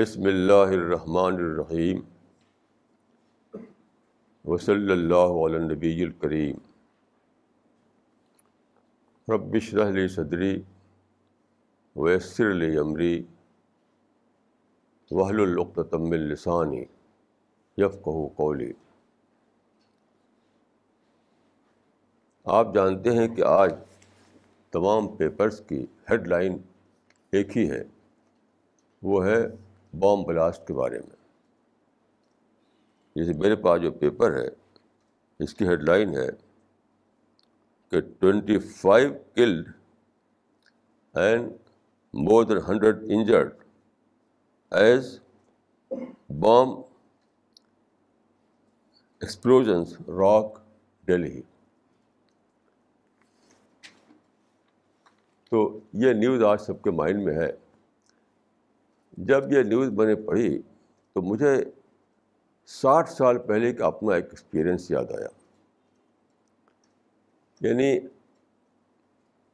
بسم اللہ الرحمن الرحیم وصلی اللہ علی نبی الکریم ربش رحلی صدری ویسر علی عمری وحل العقتم السانی یفقہ قولی آپ جانتے ہیں کہ آج تمام پیپرس کی ہیڈ لائن ایک ہی ہے وہ ہے بام بلاسٹ کے بارے میں۔ جیسے میرے پاس جو پیپر ہے، اس کی ہیڈ لائن ہے کہ twenty five killed and more than hundred injured as bomb explosions rock Delhi تو یہ نیوز آج سب کے مائنڈ میں ہے۔ جب یہ نیوز میں نے پڑھی تو مجھے ساٹھ سال پہلے کا اپنا ایک ایکسپیرئنس یاد آیا۔ یعنی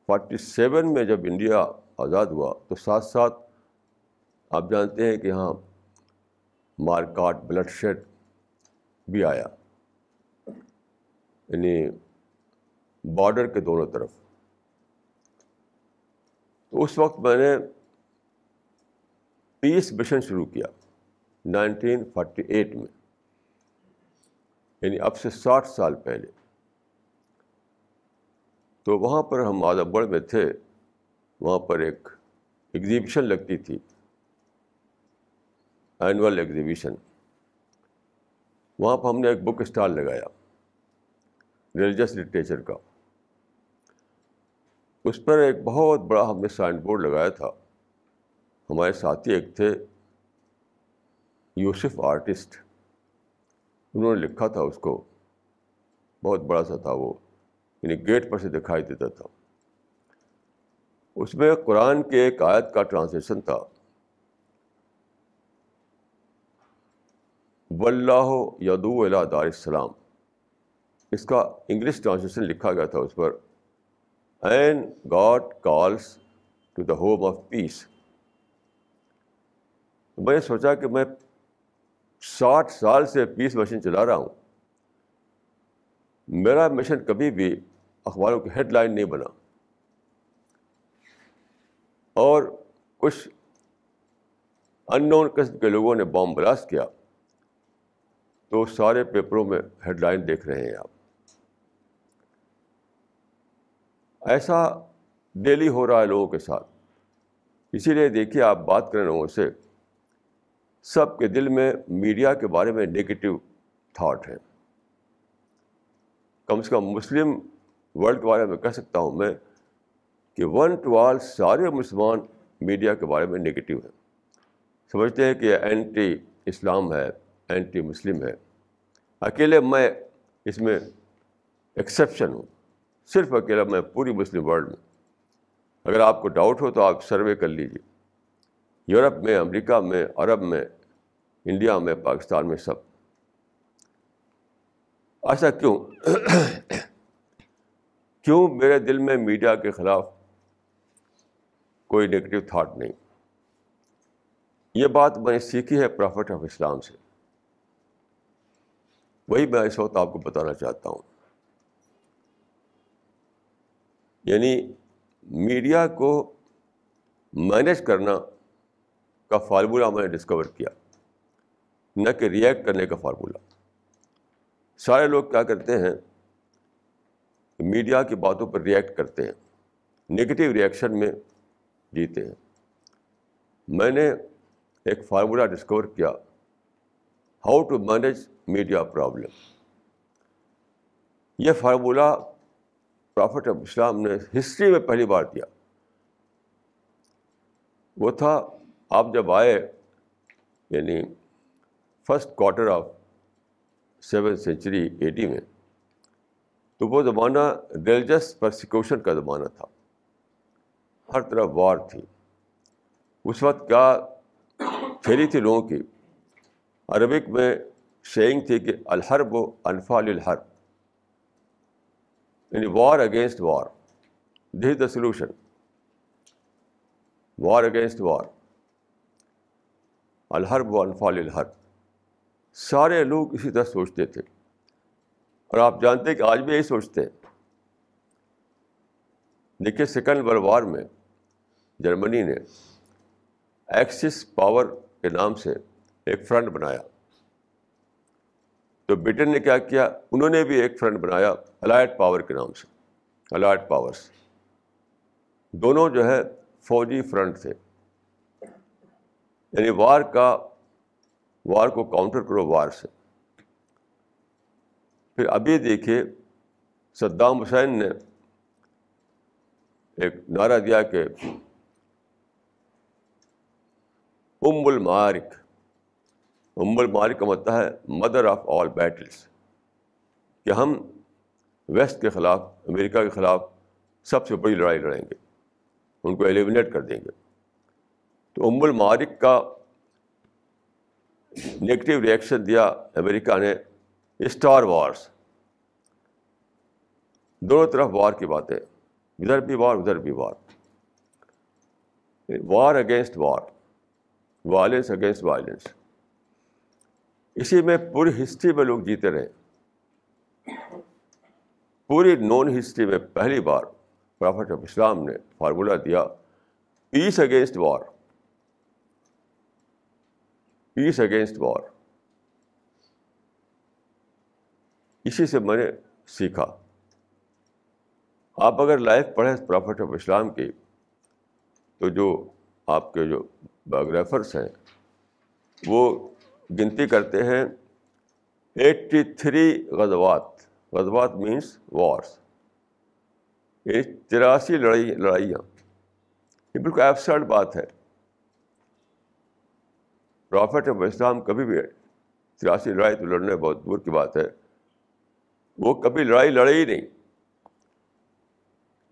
فورٹی سیون میں جب انڈیا آزاد ہوا تو ساتھ ساتھ آپ جانتے ہیں کہ یہاں مارکاٹ، بلڈ شیڈ بھی آیا۔ یعنی بارڈر کے دونوں طرف۔ تو اس وقت میں نے پیس مشن شروع کیا نائنٹین فورٹی ایٹ میں یعنی اب سے ساٹھ سال پہلے۔ تو وہاں پر ہم آدم گڑھ میں تھے، وہاں پر ایک ایگزیبیشن لگتی تھی اینول ایگزیبیشن وہاں پہ ہم نے ایک بک اسٹال لگایا ریلیجس لٹریچر کا۔ اس پر ایک بہت بڑا ہم نے سائن بورڈ لگایا تھا۔ ہمارے ساتھی ایک تھے، یوسف آرٹسٹ۔ انہوں نے لکھا تھا اس کو۔ بہت بڑا سا تھا وہ یعنی گیٹ پر سے دکھائی دیتا تھا۔ اس میں قرآن کے ایک آیت کا ٹرانسلیشن تھا۔ واللہ یدو اللہ دار السلام۔ اس کا انگلش ٹرانسلیشن لکھا گیا تھا اس پر۔ And God calls to the home of peace میں نے سوچا کہ میں ساٹھ سال سے پیس مشین چلا رہا ہوں۔ میرا مشن کبھی بھی اخباروں کی ہیڈ لائن نہیں بنا۔ اور کچھ ان نون قسم کے لوگوں نے بام بلاسٹ کیا۔ تو سارے پیپروں میں ہیڈ لائن دیکھ رہے ہیں آپ۔ ایسا ڈیلی ہو رہا ہے لوگوں کے ساتھ۔ اسی لیے دیکھیے آپ بات کریں لوگوں سے۔ سب کے دل میں میڈیا کے بارے میں نگیٹو تھاٹ ہے۔ کم سے کم مسلم ورلڈ کے بارے میں کہہ سکتا ہوں میں کہ ون ٹو آل سارے مسلمان میڈیا کے بارے میں نگیٹو ہیں۔ سمجھتے ہیں کہ اینٹی اسلام ہے اینٹی مسلم ہے۔ اکیلے میں اس میں ایکسیپشن ہوں، صرف اکیلا میں پوری مسلم ورلڈ میں۔ اگر آپ کو ڈاؤٹ ہو تو آپ سروے کر لیجیے یورپ میں، امریکہ میں، عرب میں، انڈیا میں، پاکستان میں سب۔ ایسا کیوں؟ کیوں میرے دل میں میڈیا کے خلاف کوئی نگیٹو تھاٹ نہیں؟ یہ بات میں نے سیکھی ہے پرافٹ آف اسلام سے۔ وہی میں اس وقت آپ کو بتانا چاہتا ہوں۔ یعنی میڈیا کو مینیج کرنا کا فارمولہ میں نے ڈسکور کیا، نہ کہ ریئیکٹ کرنے کا فارمولہ سارے لوگ کیا کرتے ہیں میڈیا کی باتوں پر ریئیکٹ کرتے ہیں نگیٹو ریئیکشن میں جیتے ہیں۔ میں نے ایک فارمولہ ڈسکور کیا how to manage media problem یہ فارمولہ پرافٹ آف اسلام نے ہسٹری میں پہلی بار دیا وہ تھا آپ جب آئے یعنی first quarter of seven century a میں، تو وہ زمانہ ریلیجس پرسیکوشن کا زمانہ تھا۔ ہر طرف وار تھی۔ اس وقت کیا پھیلی تھی لوگوں کی؟ عربک میں شیئنگ تھی کہ الحرب و انفال الحرب۔ یعنی war against war this is the solution war against war الحرب و انفال الحرب۔ سارے لوگ اسی طرح سوچتے تھے۔ اور آپ جانتے کہ آج بھی یہی سوچتے ہیں۔ دیکھیے، سیکنڈ ورلڈ وار میں جرمنی نے ایکسس پاور کے نام سے ایک فرنٹ بنایا۔ تو برٹن نے کیا کیا؟ انہوں نے بھی ایک فرنٹ بنایا الائٹ پاور کے نام سے۔ الائٹ پاورس دونوں جو ہے فوجی فرنٹ تھے۔ یعنی وار کا، وار کو کاؤنٹر کرو وار سے۔ پھر ابھی دیکھیے، صدام حسین نے ایک نعرہ دیا کہ ام المعارک ام المعارک کا مطلب ہے مدر آف آل بیٹلس کہ ہم ویسٹ کے خلاف، امریکہ کے خلاف سب سے بڑی لڑائی لڑیں گے، ان کو ایلیمنیٹ کر دیں گے۔ تو ام المعارک کا نگیٹو ریئیکشن دیا امریکہ نے اسٹار وارس دونوں طرف وار کی باتیں۔ ادھر بھی وار ادھر بھی وار war against war violence against violence اسی میں پوری ہسٹری میں لوگ جیتے رہے۔ پوری نون ہسٹری میں پہلی بار پرافٹ آف اسلام نے فارمولہ دیا۔ Peace against war peace against war اسی سے میں نے سیکھا۔ آپ اگر لائف پڑھیں پرافٹ آف اسلام کی، تو جو آپ کے جو بایوگرافرس ہیں، وہ گنتی کرتے ہیں ایٹی تھری غزوات۔ غزوات مینس وارس یہ تراسی لڑائی، لڑائیاں۔ یہ بالکل ایبسرڈ بات ہے۔ پرافٹ آف اسلام کبھی بھی تراسی لڑائی تو لڑنے بہت دور کی بات ہے، وہ کبھی لڑائی لڑے ہی نہیں۔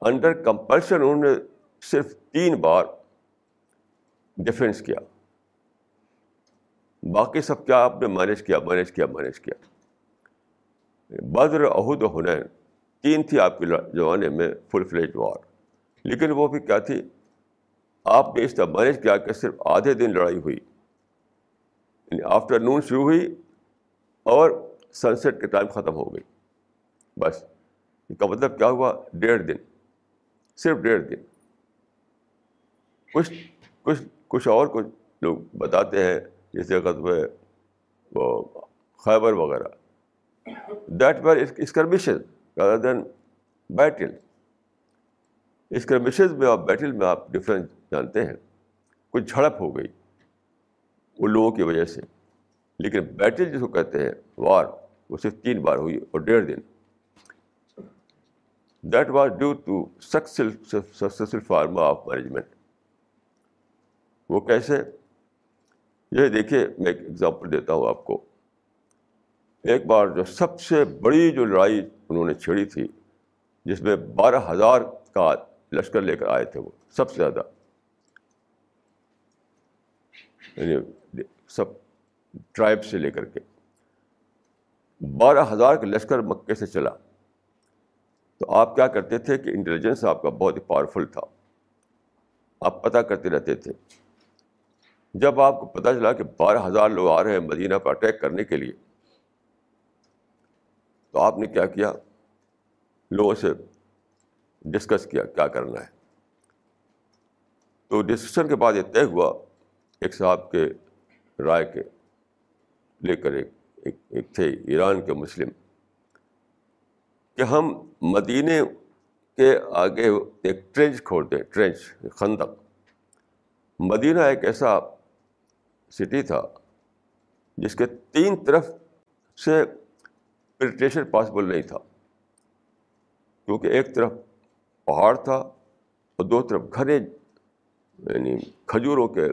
انڈر کمپلشن انہوں نے صرف تین بار ڈیفینس کیا۔ باقی سب کیا آپ نے مینیج کیا مینیج کیا مینیج کیا۔ بدر عہد و حنین تین تھی آپ کے زمانے میں فل فلیج وار لیکن وہ بھی کیا تھی، آپ نے اس طرح مینیج کیا کہ صرف آدھے دن لڑائی ہوئی۔ آفٹر نون شروع ہوئی اور سن سیٹ کے ٹائم ختم ہو گئی۔ بس۔ اس کا مطلب کیا ہوا؟ ڈیڑھ دن۔ صرف ڈیڑھ دن۔ کچھ کچھ کچھ اور کچھ لوگ بتاتے ہیں، جیسے غزب وہ خیبر وغیرہ۔ That were skirmishes rather than battle skirmishes میں آپ بیٹل میں آپ ڈفرینس جانتے ہیں۔ کچھ جھڑپ ہو گئی۔ ان لوگوں کی وجہ سے۔ لیکن بیٹل جس کو کہتے ہیں، وار، وہ صرف تین بار ہوئی اور ڈیڑھ دن۔ That was due to successful formula of management وہ کیسے؟ یہ دیکھیے، میں ایک ایگزامپل دیتا ہوں آپ کو۔ ایک بار جو سب سے بڑی جو لڑائی انہوں نے چھیڑی تھی، جس میں بارہ ہزار کا لشکر لے کر آئے تھے وہ، سب سے زیادہ۔ یعنی سب ٹرائب سے لے کر کے بارہ ہزار کا لشکر مکے سے چلا۔ تو آپ کیا کرتے تھے کہ انٹیلیجنس آپ کا بہت ہی پاورفل تھا۔ آپ پتہ کرتے رہتے تھے۔ جب آپ کو پتہ چلا کہ بارہ ہزار لوگ آ رہے ہیں مدینہ پر اٹیک کرنے کے لیے، تو آپ نے کیا کیا؟ لوگوں سے ڈسکس کیا کیا کرنا ہے۔ تو ڈسکشن کے بعد یہ طے ہوا ایک صاحب کے رائے کے لے کر ایک ایک, ایک تھے ایران کے مسلم کہ ہم مدینے کے آگے ایک ٹرینچ کھول دیں ٹرینچ خندق۔ مدینہ ایک ایسا سٹی تھا جس کے تین طرف سے پریٹیشن پاسبل نہیں تھا کیونکہ ایک طرف پہاڑ تھا اور دو طرف گھنے یعنی کھجوروں کے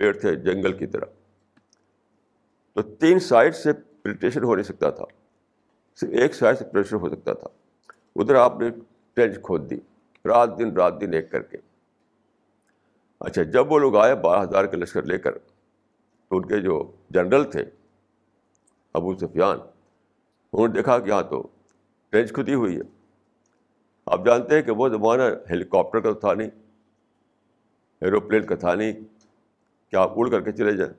پیڑ تھے جنگل کی طرح۔ تو تین سائڈ سے پریٹیشن ہو نہیں سکتا تھا۔ صرف ایک سائڈ سے پریشر ہو سکتا تھا۔ ادھر آپ نے ٹرینچ کھود دی، رات دن رات دن ایک کر کے۔ اچھا جب وہ لوگ آئے بارہ ہزار کے لشکر لے کر، تو ان کے جو جنرل تھے، ابو سفیان، انہوں نے دیکھا کہ ہاں تو ٹرینچ کھدی ہوئی ہے۔ آپ جانتے ہیں کہ وہ زمانہ ہیلی کاپٹر کا تھا نہیں، ایروپلین کا تھا نہیں کہ آپ اڑ کر کے چلے جائیں۔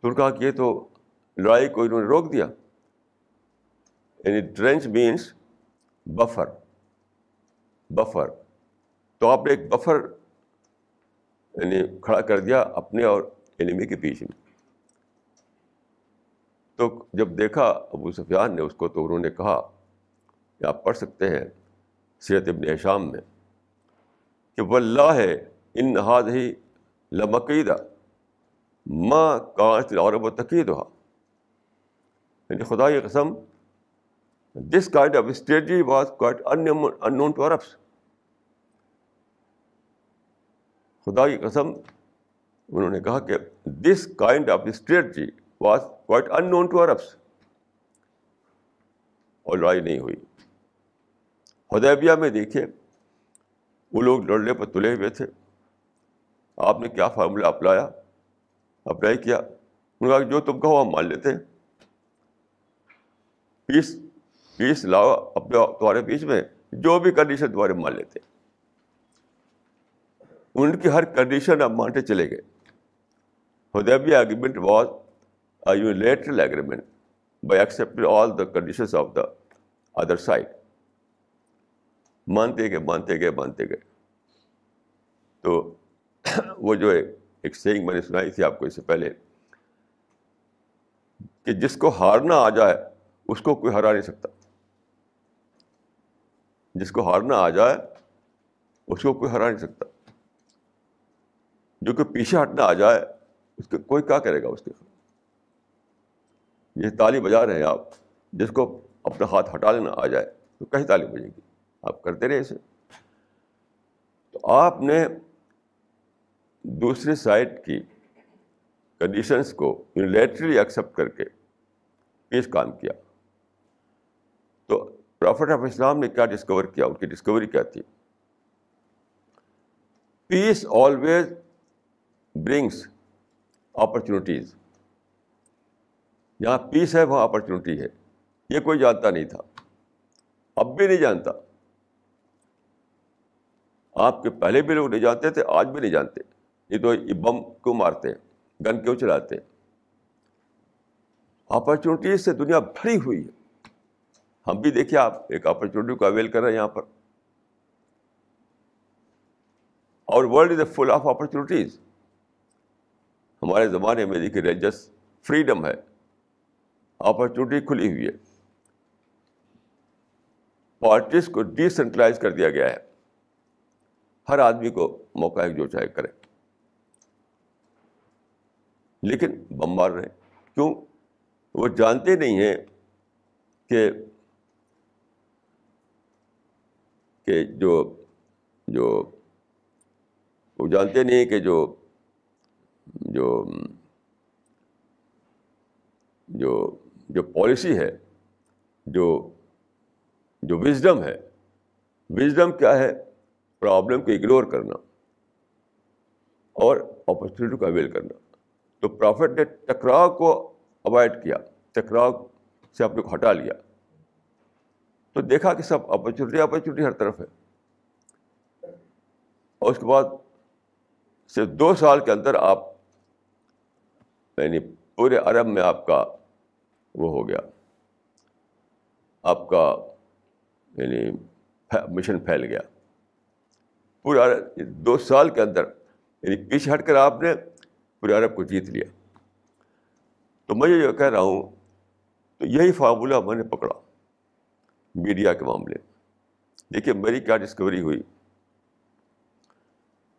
تو کہا کہ یہ تو لڑائی کو انہوں نے روک دیا۔ یعنی ٹرینچ مینس بفر بفر۔ تو آپ نے ایک بفر یعنی کھڑا کر دیا اپنے اور اینیمی کے بیچ میں تو جب دیکھا ابو سفیان نے اس کو تو انہوں نے کہا، کہ آپ پڑھ سکتے ہیں سیرت ابن شام میں، کہ واللہ ہے ان نہاد ہی لمقیدہ ماں کانچ اور و تقید ہوا یعنی خدا کی قسم this kind of strategy was quite unknown to Arabs خدا کی قسم، انہوں نے کہا کہ this kind of strategy was quite unknown to Arabs اور لڑائی نہیں ہوئی۔ ہدیبیہ میں دیکھیے، وہ لوگ لڑنے پر تلے ہوئے تھے۔ آپ نے کیا فارمولہ اپلایا اپلائی کیا۔ انہوں نے کہا جو تم کہو ہم مان لیتے ہیں۔ پیس پیس لاؤ اپنے تمہارے بیچ میں جو بھی کنڈیشن تمہارے مان لیتے ان کی ہر کنڈیشن اب مانتے چلے گئے۔ Hudaybiyyah agreement was lateral agreement by accept all the condition of the other side مانتے گئے مانتے گئے مانتے گئے۔ تو وہ جو ہے، ایک سینگ میں نے سنائی تھی آپ کو اس سے پہلے، کہ جس کو ہارنا آ جائے، اس کو کوئی ہرا نہیں سکتا۔ جس کو ہارنا آ جائے، اس کو کوئی ہرا نہیں سکتا۔ جو کہ پیچھے ہٹنا آ جائے، اس کے کوئی کیا کرے گا اس کے۔ یہ تالی بجا رہے ہیں آپ۔ جس کو اپنا ہاتھ ہٹا لینا آ جائے، تو کہیں تالی بجے گی؟ آپ کرتے رہے اسے۔ تو آپ نے دوسری سائڈ کی کنڈیشنس کو یونیلیٹرلی ایکسیپٹ کر کے پیش کام کیا۔ تو پروفٹ آف اسلام نے کیا ڈسکور کیا؟ ان کی ڈسکوری کیا تھی؟ پیس آلویز برنگس اپرچونیٹیز جہاں پیس ہے، وہاں اپرچونیٹی ہے۔ یہ کوئی جانتا نہیں تھا۔ اب بھی نہیں جانتا۔ آپ کے پہلے بھی لوگ نہیں جانتے تھے، آج بھی نہیں جانتے۔ یہ تو بم کیوں مارتے گن کیوں چلاتے اپرچونیٹیز سے دنیا بھری ہوئی ہے۔ ہم بھی دیکھیے آپ ایک اپرچونیٹی کو اویل کر رہے ہیں یہاں پر۔ اور world is a full of opportunities ہمارے زمانے میں دیکھیے ریلیجس فریڈم ہے۔ اپرچونیٹی کھلی ہوئی ہے۔ پارٹیز کو ڈیسینٹرلائز کر دیا گیا ہے۔ ہر آدمی کو موقع ہے جو چاہے کرے۔ لیکن بم مار رہے کیوں؟ وہ جانتے نہیں ہیں کہ کہ جو جو وہ جانتے نہیں ہیں کہ جو جو جو جو پالیسی ہے، جو جو وزڈم ہے۔ وزڈم کیا ہے؟ پرابلم کو اگنور کرنا اور اپرچونیٹی کو اویل کرنا۔ تو پرافٹ نے ٹکراؤ کو اوائڈ کیا ٹکراؤ سے اپنے کو ہٹا لیا۔ تو دیکھا کہ سب اپرچونیٹی اپرچونیٹی ہر طرف ہے۔ اور اس کے بعد صرف دو سال کے اندر آپ یعنی پورے عرب میں آپ کا وہ ہو گیا۔ آپ کا یعنی مشن پھیل گیا۔ پورے دو سال کے اندر یعنی پیچھے ہٹ کر آپ نے پورے عرب کو جیت لیا تو میں یہ کہہ رہا ہوں تو یہی فارمولہ میں نے پکڑا میڈیا کے معاملے دیکھیے میری کیا ڈسکوری ہوئی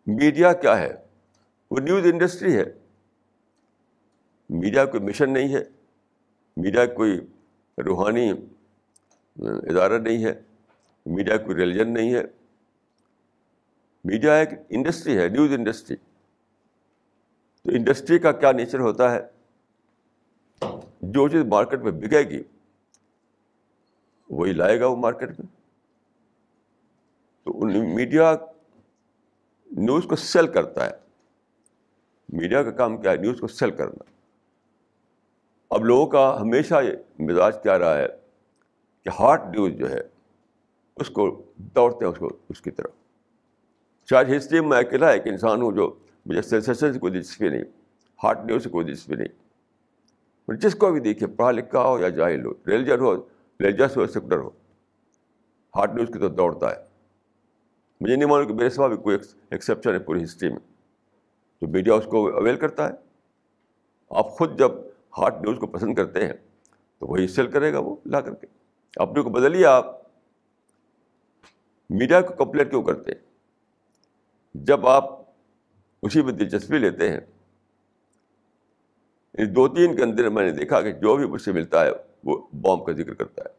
میڈیا کیا ہے وہ نیوز انڈسٹری ہے میڈیا کوئی مشن نہیں ہے میڈیا کوئی روحانی ادارہ نہیں ہے میڈیا کوئی ریلیجن نہیں ہے میڈیا ایک انڈسٹری ہے نیوز انڈسٹری تو انڈسٹری کا کیا نیچر ہوتا ہے؟ جو چیز مارکیٹ میں بکے گی، وہی لائے گا وہ مارکیٹ میں۔ تو میڈیا نیوز کو سیل کرتا ہے۔ میڈیا کا کام کیا ہے؟ نیوز کو سیل کرنا۔ اب لوگوں کا ہمیشہ یہ مزاج کیا رہا ہے کہ ہارٹ نیوز جو ہے، اس کو دوڑتے ہیں اس کو، اس کی طرف۔ شاید ہسٹری میں اکیلا ایک انسان ہوں جو مجھے سینسیشن سے کوئی دلچسپی نہیں ہارٹ نیوز سے کوئی دلچسپی نہیں۔ جس کو بھی دیکھیے پڑھا لکھا ہو یا جاہل ہو ریلیجن ہو ریلیجس ہو، سیکٹر ہو ہارڈ نیوز کی تو دوڑتا ہے۔ مجھے نہیں معلوم کہ میرے سوا بھی کوئی ایکسیپشن ہے پوری ہسٹری میں۔ تو میڈیا اس کو اویل کرتا ہے۔ آپ خود جب ہارڈ نیوز کو پسند کرتے ہیں، تو وہی سیل کرے گا وہ لا کر کے۔ اپنے کو بدلیے آپ۔ میڈیا کو کمپلین کیوں کرتے ہیں؟ جب آپ اسی میں دلچسپی لیتے ہیں۔ یعنی دو تین کے اندر میں نے دیکھا کہ جو بھی مجھ سے ملتا ہے وہ بام کا ذکر کرتا ہے۔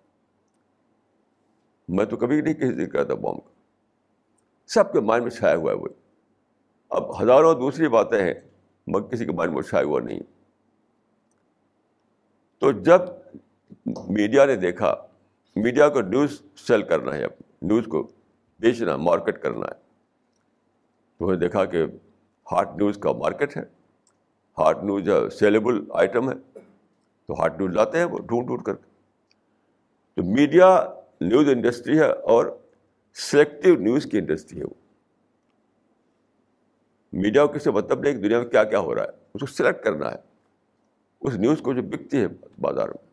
میں تو کبھی نہیں کسی ذکر کرتا بام کا۔ سب کے مائنڈ میں چھایا ہوا ہے وہ اب ہزاروں دوسری باتیں ہیں، مگر کسی کے مائنڈ میں چھایا ہوا نہیں۔ تو جب میڈیا نے دیکھا، میڈیا کو نیوز سیل کرنا ہے۔ نیوز کو بیچنا، مارکیٹ کرنا ہے۔ تو انہوں نے دیکھا کہ ہارڈ نیوز کا مارکیٹ ہے۔ ہارڈ نیوز سیلیبل آئٹم ہے، تو ہارڈ نیوز لاتے ہیں وہ ڈھونڈ ڈھونڈ کر کے۔ تو میڈیا نیوز انڈسٹری ہے اور سلیکٹیو نیوز کی انڈسٹری ہے وہ۔ میڈیا کو کسی مطلب نہیں کہ دنیا میں کیا کیا ہو رہا ہے، اس کو سلیکٹ کرنا ہے۔ اس نیوز کو جو بکتی ہے بازار میں۔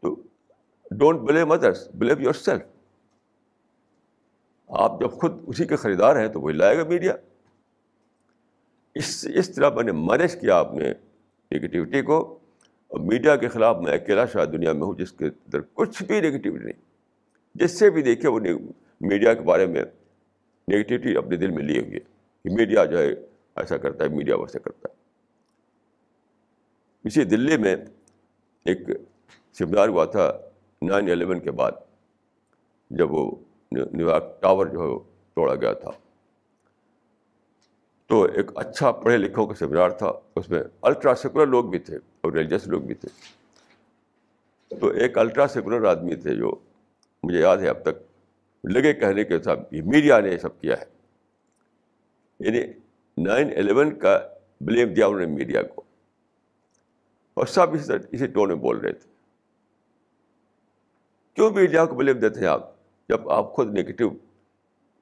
تو don't blame others blame yourself آپ جب خود اسی کے خریدار ہیں تو وہی لائے گا میڈیا۔ اس اس طرح میں نے مینیج کیا اپنے نگیٹیوٹی کو۔ اور میڈیا کے خلاف میں اکیلا شاید دنیا میں ہوں جس کے اندر کچھ بھی نگیٹیوٹی نہیں۔ جس سے بھی دیکھے وہ میڈیا کے بارے میں نگیٹیوٹی اپنے دل میں لیے ہوئے کہ میڈیا جو ہے ایسا کرتا ہے، میڈیا ویسا کرتا ہے۔ اسی دلی میں ایک سیمینار ہوا تھا نائن الیون کے بعد، جب وہ نیو یارک ٹاور جو ہے توڑا گیا تھا۔ تو ایک اچھا پڑھے لکھوں کا سیمینار تھا، اس میں الٹرا سیکولر لوگ بھی تھے اور ریلیجس لوگ بھی تھے۔ تو ایک الٹرا سیکولر آدمی تھے جو مجھے یاد ہے اب تک لگے کہنے کے صاحب یہ میڈیا نے یہ سب کیا ہے۔ یعنی نائن الیون کا بلیم دیا انہوں نے میڈیا کو۔ اور سب اسی اسی ٹون میں بول رہے تھے۔ کیوں میڈیا کو بلیم دیتے ہیں آپ؟ جب آپ خود نگیٹو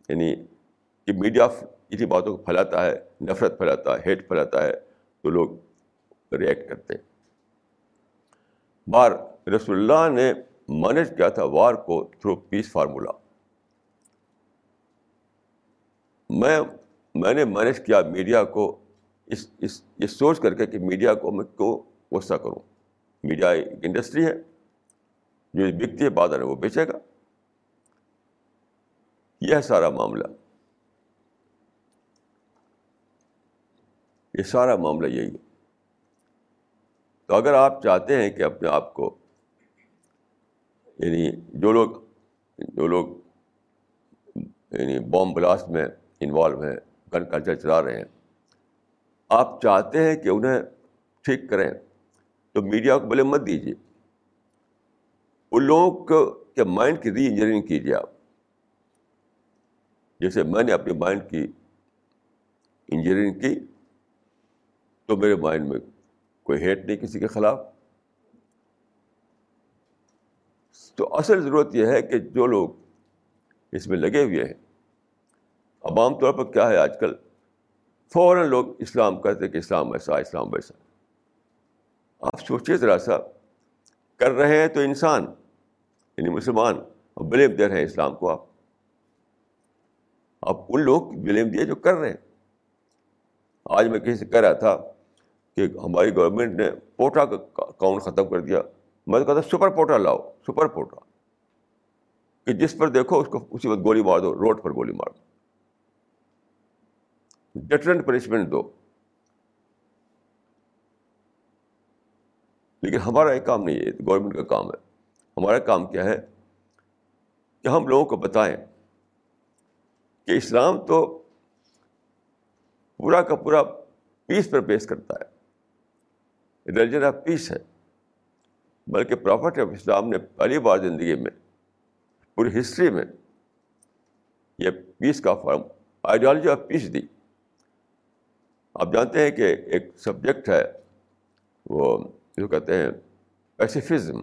یعنی کہ میڈیا اسی باتوں کو پھیلاتا ہے، نفرت پھیلاتا ہے ہیٹ پھیلاتا ہے، تو لوگ ریئیکٹ کرتے ہیں۔ بار رسول اللہ نے مینج کیا تھا وار کو تھرو پیس فارمولا میں میں نے مینج کیا میڈیا کو اس اس، یہ سوچ کر کے کہ میڈیا کو میں کیوں غصہ کروں۔ میڈیا ایک انڈسٹری ہے، جو بکتی ہے بادل ہے، وہ بیچے گا۔ یہ سارا معاملہ۔ یہ سارا معاملہ یہی ہے۔ تو اگر آپ چاہتے ہیں کہ اپنے آپ کو یعنی جو لوگ جو لوگ یعنی بام بلاسٹ میں انوالو ہیں، گن کلچر چلا رہے ہیں، آپ چاہتے ہیں کہ انہیں ٹھیک کریں، تو میڈیا کو بولے مت دیجیے ان لوگوں کو، کے مائنڈ کی ری انجینئرنگ کیجیے آپ۔ جیسے میں نے اپنے مائنڈ کی انجینئرنگ کی، تو میرے مائنڈ میں کوئی ہیٹ نہیں کسی کے خلاف۔ تو اصل ضرورت یہ ہے کہ جو لوگ اس میں لگے ہوئے ہیں، اب عام طور پر کیا ہے آج کل؟ فوراً لوگ اسلام کہتے ہیں کہ اسلام ایسا، اسلام ویسا۔ آپ سوچیے ذرا سا، کر رہے ہیں تو انسان یعنی مسلمان بلیم دے رہے ہیں اسلام کو آپ۔ آپ ان لوگ بلیم دیے جو کر رہے ہیں۔ آج میں کسی سے کہہ رہا تھا کہ ہماری گورنمنٹ نے پوٹا کا اکاؤنٹ ختم کر دیا۔ میں تو کہتا سپر پوٹا لاؤ، سپر پوٹا۔ کہ جس پر دیکھو، اس کو اسی وقت گولی مار دو، روڈ پر گولی مار دو۔ ڈفرنٹ پنشمنٹ دو۔ لیکن ہمارا یہ کام نہیں ہے گورنمنٹ کا کام ہے۔ ہمارا کام کیا ہے کہ ہم لوگوں کو بتائیں۔ کہ اسلام تو پورا کا پورا پیس پر بیس کرتا ہے۔ ریلیجن آف پیس ہے، بلکہ پراپرٹی آف اسلام نے پہلی بار زندگی میں، پوری ہسٹری میں یہ پیس کا فارم آئیڈیالوجی آف پیس دی۔ آپ جانتے ہیں کہ ایک سبجیکٹ ہے، وہ جو کہتے ہیں پیسیفزم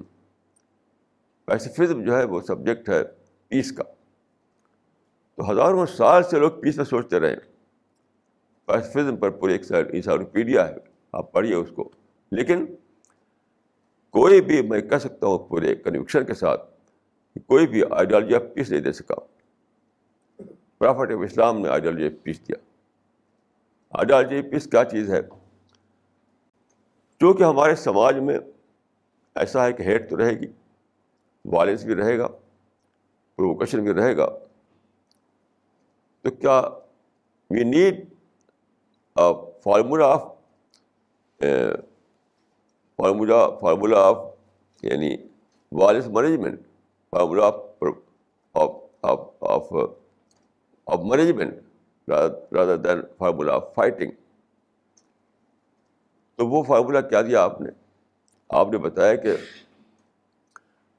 پیسیفزم جو ہے، وہ سبجیکٹ ہے پیس کا۔ تو ہزاروں سال سے لوگ پیس میں سوچتے رہے پیسیفزم پر پوری ایک انسائکلوپیڈیا ہے، آپ پڑھیے اس کو۔ لیکن کوئی بھی، میں کہہ سکتا ہوں پورے کنوکشن کے ساتھ کوئی بھی آئیڈیالوجی آف پیس نہیں دے سکا۔ پرافٹ آف اسلام نے آئیڈیالوجی آف پیس دیا۔ آئیڈیالوجی پیس کیا چیز ہے؟ چونکہ ہمارے سماج میں ایسا ہے کہ ہیٹ تو رہے گی وائلنس بھی رہے گا پرووکیشن بھی رہے گا۔ تو کیا we need formula of formula formula of یعنی violence management formula of of of management rather than formula of fighting تو وہ فارمولہ کیا دیا آپ نے؟ آپ نے بتایا کہ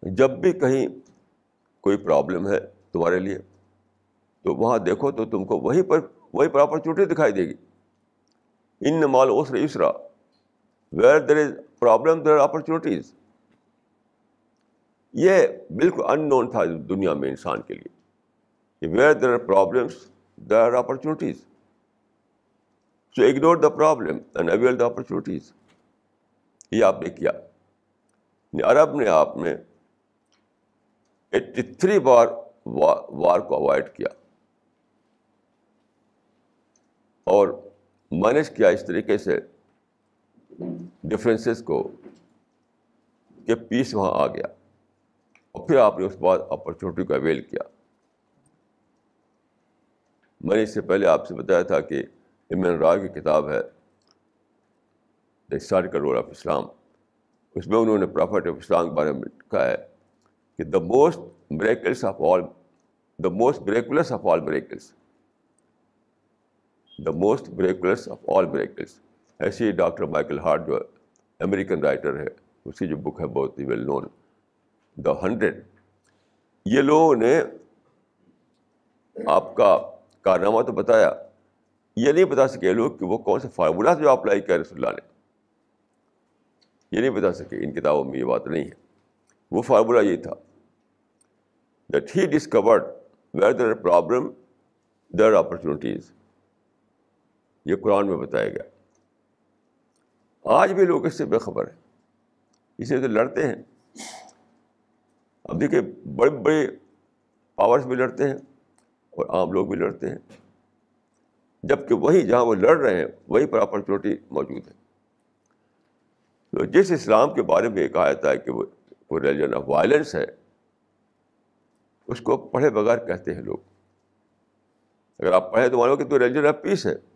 جب بھی کہیں کوئی پرابلم ہے تمہارے لیے تو وہاں دیکھو تو تم کو وہیں پر وہیں پر اپرچونیٹی دکھائی دے گی۔ ان مال اسرا اسرا where there is problem there opportunities یہ بالکل ان نون تھا دنیا میں انسان کے لیے۔ Where there are problems there are opportunities so ignore the problem and avail the opportunities یہ آپ نے کیا۔ یعنی عرب نے آپ نے ایٹی تھری بار وار کو اوائڈ کیا۔ اور مینیج کیا اس طریقے سے ڈفرینسز کو کہ پیس وہاں آ گیا اور پھر آپ نے اس بعد اپرچونیٹی کو اویل کیا۔ میں نے اس سے پہلے آپ سے بتایا تھا کہ امین رائے کی کتاب ہے the historical role of Islam اس میں انہوں نے پرافٹ آف اسلام کے بارے میں کہا ہے کہ the most miracles of all the most miraculous of all miracles the most miraculous of all miracles ایسے ہی ڈاکٹر مائیکل ہارٹ جو امریکن رائٹر ہے اس کی جو بک ہے بہت ہی ویل نون دا ہنڈریڈ یہ لوگوں نے آپ کا کارنامہ تو بتایا، یہ نہیں بتا سکے لوگ کہ وہ کون سے فارمولا جو اپلائی کیا رسول اللہ نے۔ یہ نہیں بتا سکے، ان کتابوں میں یہ بات نہیں ہے۔ وہ فارمولا یہ تھا that he discovered where there problem there opportunities یہ قرآن میں بتایا گیا۔ آج بھی لوگ اس سے بے خبر ہیں۔ اسے تو لڑتے ہیں۔ اب دیکھیے، بڑے بڑے پاورس بھی لڑتے ہیں اور عام لوگ بھی لڑتے ہیں۔ جبکہ وہیں جہاں وہ لڑ رہے ہیں، وہیں پر اپرچونیٹی موجود ہے۔ تو جس اسلام کے بارے میں کہا جاتا ہے کہ وہ ریلیجن آف وائلنس ہے، اس کو پڑھے بغیر کہتے ہیں لوگ۔ اگر آپ پڑھیں تو مانو کہ تو ریلیجن آف پیس ہے۔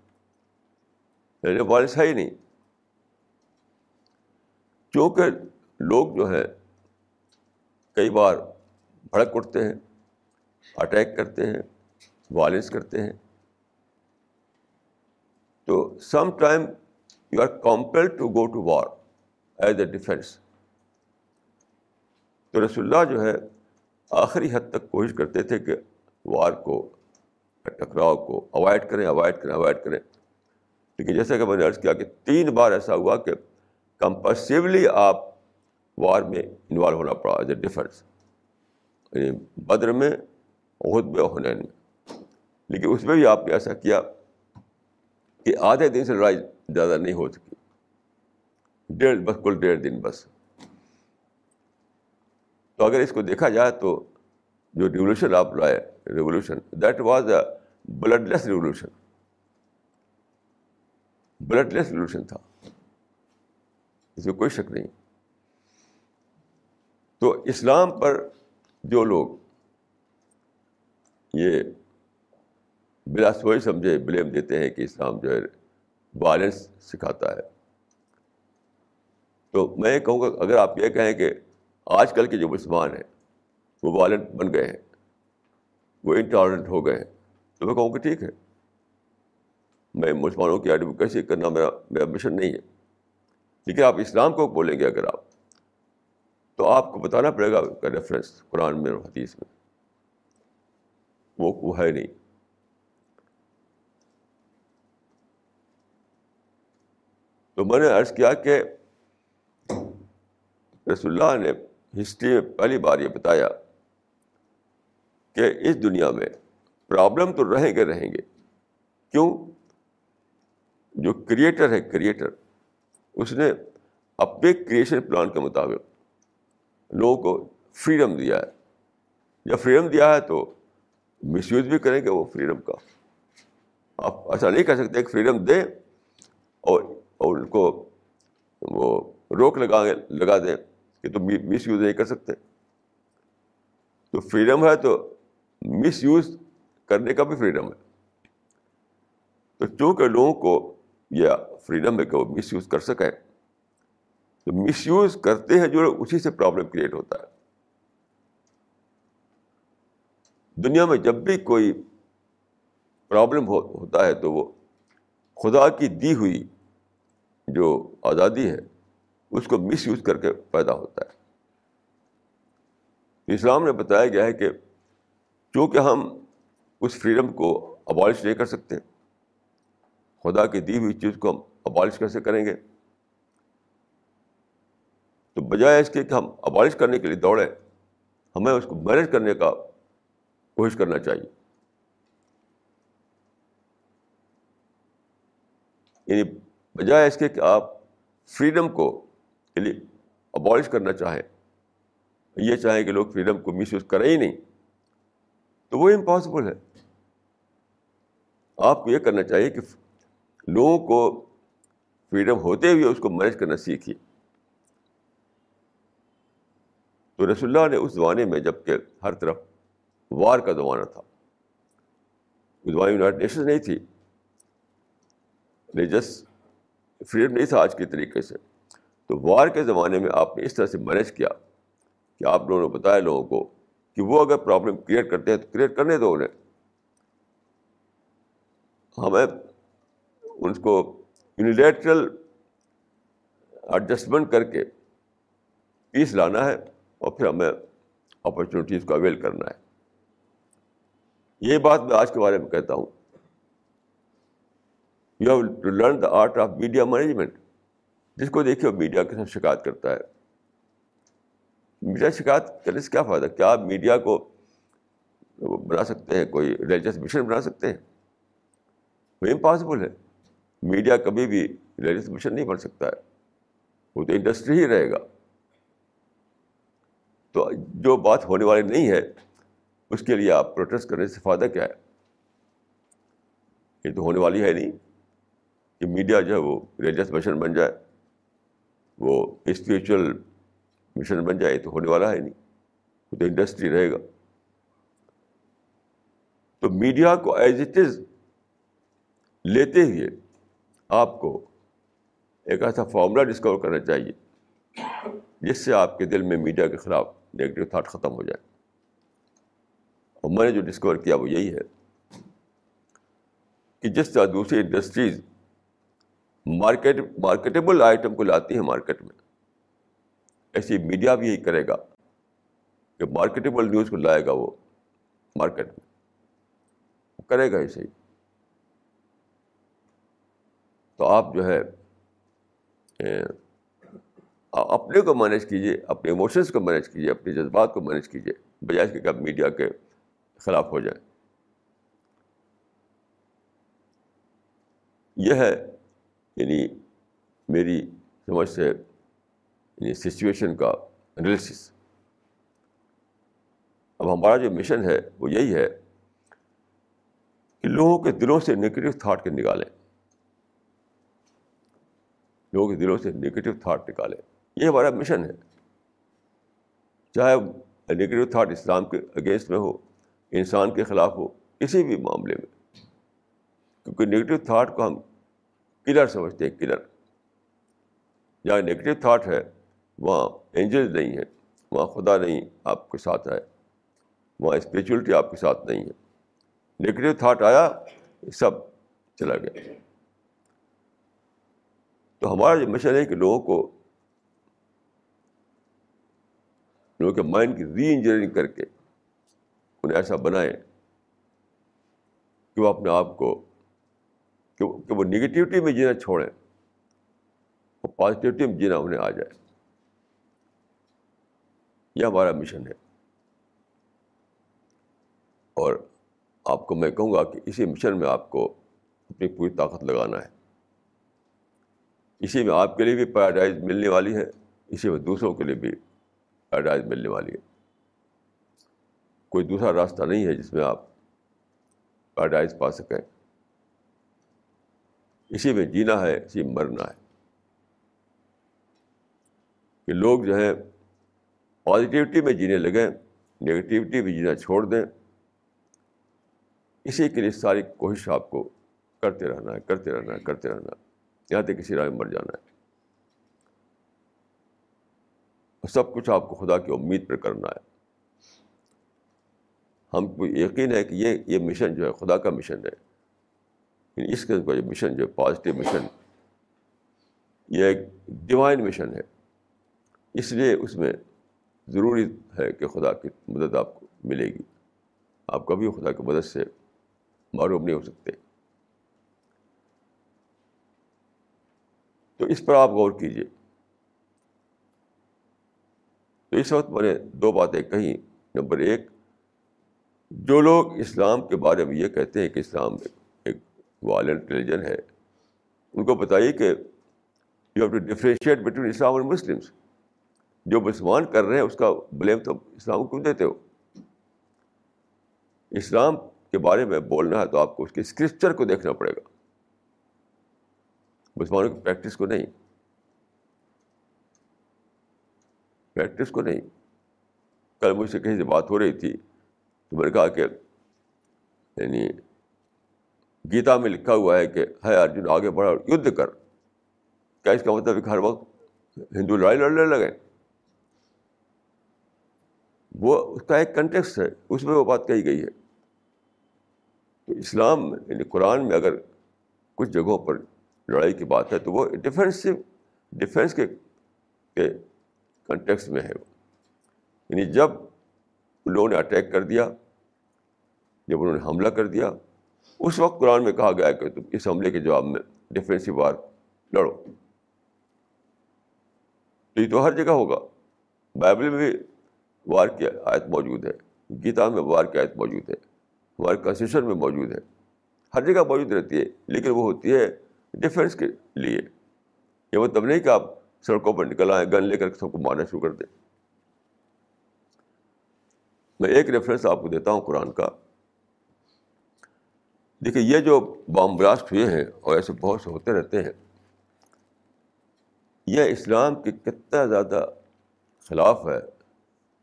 ریلیجن وائلنس ہے ہی نہیں۔ کیونکہ لوگ جو ہے، کئی بار بھڑک اٹھتے ہیں، اٹیک کرتے ہیں وائلنس کرتے ہیں۔ تو some time you are compel to go to war as a defence. تو رسول اللہ جو ہے، آخری حد تک کوشش کرتے تھے کہ وار کو، ٹکراؤ کو اوائڈ کریں اوائڈ کریں اوائڈ کریں۔ لیکن جیسا کہ میں نے عرض کیا کہ تین بار ایسا ہوا کہ کمپلسولی آپ وار میں انوالو ہونا پڑا ایز اے ڈیفینس یعنی بدر میں، عہد میں حنین میں۔ لیکن اس میں بھی آپ نے ایسا کیا کہ آدھے دن سے لڑائی زیادہ نہیں ہو سکی۔ ڈیڑھ، بس کل ڈیڑھ دن بس۔ تو اگر اس کو دیکھا جائے تو جو ریولیوشن آپ لائے، revolution that was a bloodless revolution bloodless revolution تھا اس میں کوئی شک نہیں. تو اسلام پر جو لوگ یہ بلا سوئی سمجھے، بلیم دیتے ہیں کہ اسلام جو ہے وائلنس سکھاتا ہے. تو میں یہ کہوں گا، اگر آپ یہ کہیں کہ آج کل کے جو مسلمان ہیں، وہ وائلنٹ بن گئے ہیں، وہ انٹالرنٹ ہو گئے ہیں، تو میں کہوں کہ ٹھیک ہے۔ میں مسلمانوں کی ایڈوکیسی کرنا میرا میرا مشن نہیں ہے۔ لیکن آپ اسلام کو بولیں گے اگر آپ۔ تو آپ کو بتانا پڑے گا ریفرنس قرآن میں اور حدیث میں۔ وہ ہے نہیں۔ تو میں نے عرض کیا کہ رسول اللہ نے ہسٹری میں پہلی بار یہ بتایا کہ اس دنیا میں پرابلم تو رہیں گے رہیں گے۔ کیوں؟ جو کریٹر ہے کریٹر اس نے اپنے کریشن پلان کے مطابق لوگوں کو فریڈم دیا ہے۔ جب فریڈم دیا ہے تو مس یوز بھی کریں گے وہ فریڈم کا۔ آپ ایسا نہیں کہہ سکتے کہ فریڈم دیں اور اور ان کو وہ روک لگا لگا دیں کہ تم مس یوز نہیں کر سکتے۔ تو فریڈم ہے تو مس یوز کرنے کا بھی فریڈم ہے۔ تو چونکہ لوگوں کو یہ فریڈم ہے کہ وہ مس یوز کر سکیں۔ تو مس یوز کرتے ہیں جو اسی سے پرابلم کریٹ ہوتا ہے۔ دنیا میں جب بھی کوئی پرابلم ہوتا ہے تو وہ خدا کی دی ہوئی جو آزادی ہے، اس کو مس یوز کر کے پیدا ہوتا ہے۔ اسلام نے بتایا گیا ہے کہ چونکہ ہم اس فریڈم کو ابالش نہیں کر سکتے خدا کی دی ہوئی چیز کو ہم ابالش کیسے کریں گے؟ تو بجائے اس کے کہ ہم ابالش کرنے کے لیے دوڑیں، ہمیں اس کو مینیج کرنے کا کوشش کرنا چاہیے۔ یعنی بجائے اس کے کہ آپ فریڈم کو یعنی ابالش کرنا چاہیں، یہ چاہیں کہ لوگ فریڈم کو مس یوز کریں ہی نہیں، تو وہ امپاسبل ہے۔ آپ کو یہ کرنا چاہیے کہ لوگوں کو فریڈم ہوتے ہوئے اس کو مینج کرنا سیکھیے۔ تو رسول اللہ نے اس زمانے میں جبکہ ہر طرف وار کا زمانہ تھا زمانے یونائٹڈ نیشنز نہیں تھی ریلیجس فریڈم نہیں تھا آج کے طریقے سے۔ تو وار کے زمانے میں آپ نے اس طرح سے مینیج کیا کہ آپ لوگوں نے بتایا لوگوں کو کہ وہ اگر پرابلم کریٹ کرتے ہیں تو کریٹ کرنے دو انہیں۔ ہمیں ان کو یونیلیٹرل ایڈجسٹمنٹ کر کے پیس لانا ہے اور پھر ہمیں اپرچونیٹیز کو اویل کرنا ہے۔ یہ بات میں آج کے بارے میں کہتا ہوں۔ You have to learn the art of media management جس کو دیکھیے میڈیا کے ساتھ شکایت کرتا ہے۔ میڈیا شکایت کرنے سے کیا فائدہ؟ کیا آپ میڈیا کو بنا سکتے ہیں؟ کوئی ریلیجس مشن بنا سکتے ہیں؟ وہ امپاسبل ہے۔ میڈیا کبھی بھی ریلیجس مشن نہیں بن سکتا ہے۔ وہ تو انڈسٹری ہی رہے گا۔ تو جو بات ہونے والی نہیں ہے، اس کے لیے آپ پروٹیسٹ کرنے سے فائدہ کیا ہے؟ یہ تو ہونے والی ہے نہیں کہ میڈیا جو ہے وہ ریلیجس مشن بن جائے، وہ اسپریچل مشن بن جائے تو ہونے والا ہے نہیں۔ وہ تو انڈسٹری رہے گا۔ تو میڈیا کو ایز اٹ از لیتے ہوئے آپ کو ایک ایسا فارمولا ڈسکور کرنا چاہیے، جس سے آپ کے دل میں میڈیا کے خلاف نگیٹو تھاٹ ختم ہو جائے۔ اور میں نے جو ڈسکور کیا وہ یہی ہے کہ جس طرح دوسری انڈسٹریز مارکیٹ مارکیٹیبل آئٹم کو لاتی ہیں مارکیٹ میں، ایسی میڈیا بھی یہی کرے گا کہ مارکیٹیبل نیوز کو لائے گا وہ مارکیٹ میں۔ کرے گا ایسے ہی تو آپ جو ہے اپنے کو مینیج کیجیے اپنے ایموشنس کو مینیج کیجیے اپنے جذبات کو مینیج کیجیے بجائے اس کے کہ آپ میڈیا کے خلاف ہو جائیں۔ یہ ہے یعنی میری سمجھ سے یعنی سچویشن کا انالیسس اب ہمارا جو مشن ہے، وہ یہی ہے کہ لوگوں کے دلوں سے نگیٹو تھاٹ کے نکالیں۔ لوگوں کے دلوں سے نگیٹو تھاٹ نکالیں یہ ہمارا مشن ہے۔ چاہے نگیٹو تھاٹ اسلام کے اگینسٹ میں ہو، انسان کے خلاف ہو، کسی بھی معاملے میں۔ کیونکہ نگیٹو تھاٹ کو ہم کلر سمجھتے ہیں کلر جہاں نگیٹو تھاٹ ہے، وہاں اینجل نہیں ہے وہاں خدا نہیں آپ کے ساتھ ہے وہاں اسپریچولیٹی آپ کے ساتھ نہیں ہے۔ نگیٹو تھاٹ آیا سب چلا گیا۔ تو ہمارا جو مشن ہے کہ لوگوں کو لوگوں کے مائنڈ کی ری انجینئرنگ کر کے انہیں ایسا بنائیں کہ وہ اپنے آپ کو کہ وہ نگیٹیوٹی میں جینا چھوڑیں، وہ پازیٹیوٹی میں جینا انہیں آ جائے۔ یہ ہمارا مشن ہے۔ اور آپ کو میں کہوں گا کہ اسی مشن میں آپ کو اپنی پوری طاقت لگانا ہے۔ اسی میں آپ کے لیے بھی پیراڈائز ملنے والی ہے، اسی میں دوسروں کے لیے بھی پیراڈائز ملنے والی ہے۔ کوئی دوسرا راستہ نہیں ہے جس میں آپ پیراڈائز پا سکیں۔ اسی میں جینا ہے، اسی میں مرنا ہے۔ کہ لوگ جو ہے پازیٹیوٹی میں جینے لگیں نگیٹیوٹی بھی جینا چھوڑ دیں۔ اسی کے لیے ساری کوشش آپ کو کرتے رہنا ہے، کرتے رہنا ہے، کرتے رہنا ہے۔ یہاں تک کسی راہ میں مر جانا ہے۔ سب کچھ آپ کو خدا کی امید پر کرنا ہے۔ ہم کو یقین ہے کہ یہ یہ مشن جو ہے، خدا کا مشن ہے۔ یعنی اس قسم کا جو مشن جو ہے پازیٹیو مشن یہ ایک ڈیوائن مشن ہے۔ اس لیے اس میں ضروری ہے کہ خدا کی مدد آپ کو ملے گی۔ آپ کبھی خدا کی مدد سے معروم نہیں ہو سکتے۔ تو اس پر آپ غور کیجیے تو اس وقت میں نے دو باتیں کہیں۔ نمبر ایک، جو لوگ اسلام کے بارے میں یہ کہتے ہیں کہ اسلام ایک وائلنٹ ریلیجن ہے، ان کو بتائیے کہ you have to differentiate between Islam اور مسلمس جو مسلمان کر رہے ہیں، اس کا بلیم تو اسلام کو دیتے ہو؟ اسلام کے بارے میں بولنا ہے تو آپ کو اس کے اسکرپچر کو دیکھنا پڑے گا۔ مسلمانوں کی پریکٹس کو نہیں۔ پریکٹس کو نہیں۔ کل مجھ سے کہیں سے بات ہو رہی تھی تو میں نے کہا کہ یعنی گیتا میں لکھا ہوا ہے کہ ہے ارجن آگے بڑھا یدھ کر۔ کیا اس کا مطلب کہ ہر وقت ہندو لڑائی لڑنے لگے؟ وہ اس کا ایک کنٹیکس ہے، اس میں وہ بات کہی گئی ہے۔ تو اسلام یعنی قرآن میں اگر کچھ جگہوں پر لڑائی کی بات ہے تو وہ ڈیفینسو ڈیفینس کے کنٹیکس میں ہے یعنی جب لوگوں نے اٹیک کر دیا، جب انہوں نے حملہ کر دیا، اس وقت قرآن میں کہا گیا کہ تم اس حملے کے جواب میں ڈیفینسو وار لڑو۔ تو یہ تو ہر جگہ ہوگا۔ بائبل میں بھی وار کی آیت موجود ہے۔ گیتا میں وار کی آیت موجود ہے۔ ہمارے کانسٹیٹیوشن میں موجود ہے۔ ہر جگہ موجود رہتی ہے، لیکن وہ ہوتی ہے ڈیفینس کے لیے۔ یہ مطلب نہیں کہ آپ سڑکوں پر نکل آئیں، گن لے کر سب کو مارنا شروع کر دیں۔ میں ایک ریفرنس آپ کو دیتا ہوں قرآن کا۔ دیکھیے، یہ جو بام بلاسٹ ہوئے ہیں اور ایسے بہت سے ہوتے رہتے ہیں، یہ اسلام کے کتنا زیادہ خلاف ہے،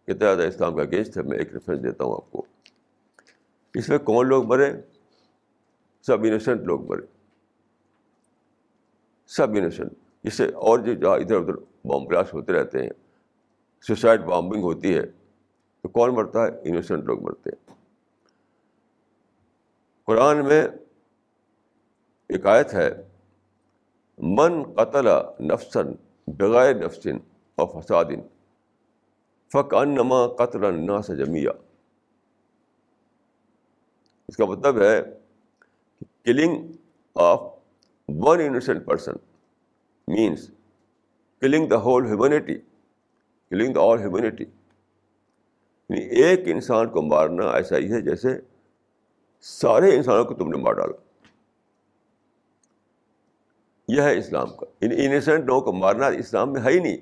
کتنا زیادہ اسلام کا اگینسٹ ہے، میں ایک ریفرنس دیتا ہوں آپ کو۔ اس میں کون لوگ مرے؟ سب انوسنٹ لوگ مرے۔ سب انوسنٹ اس سے اور جو جہاں ادھر ادھر بام بلاسٹ ہوتے رہتے ہیں، سوسائڈ بامبنگ ہوتی ہے، تو کون مرتا ہے؟ انوسنٹ لوگ مرتے ہیں۔ قرآن میں ایک آیت ہے، من قتل نفسن بغیر نفسن اور فسادن فق انما قتل الناس جمیا اس کا مطلب ہے killing of one innocent person means killing the whole humanity killing the all humanity یعنی ایک انسان کو مارنا ایسا ہی ہے جیسے سارے انسانوں کو تم نے مار ڈالا۔ یہ ہے اسلام کا۔ یعنی ان انسینٹ لوگوں کو مارنا اسلام میں ہے ہی نہیں۔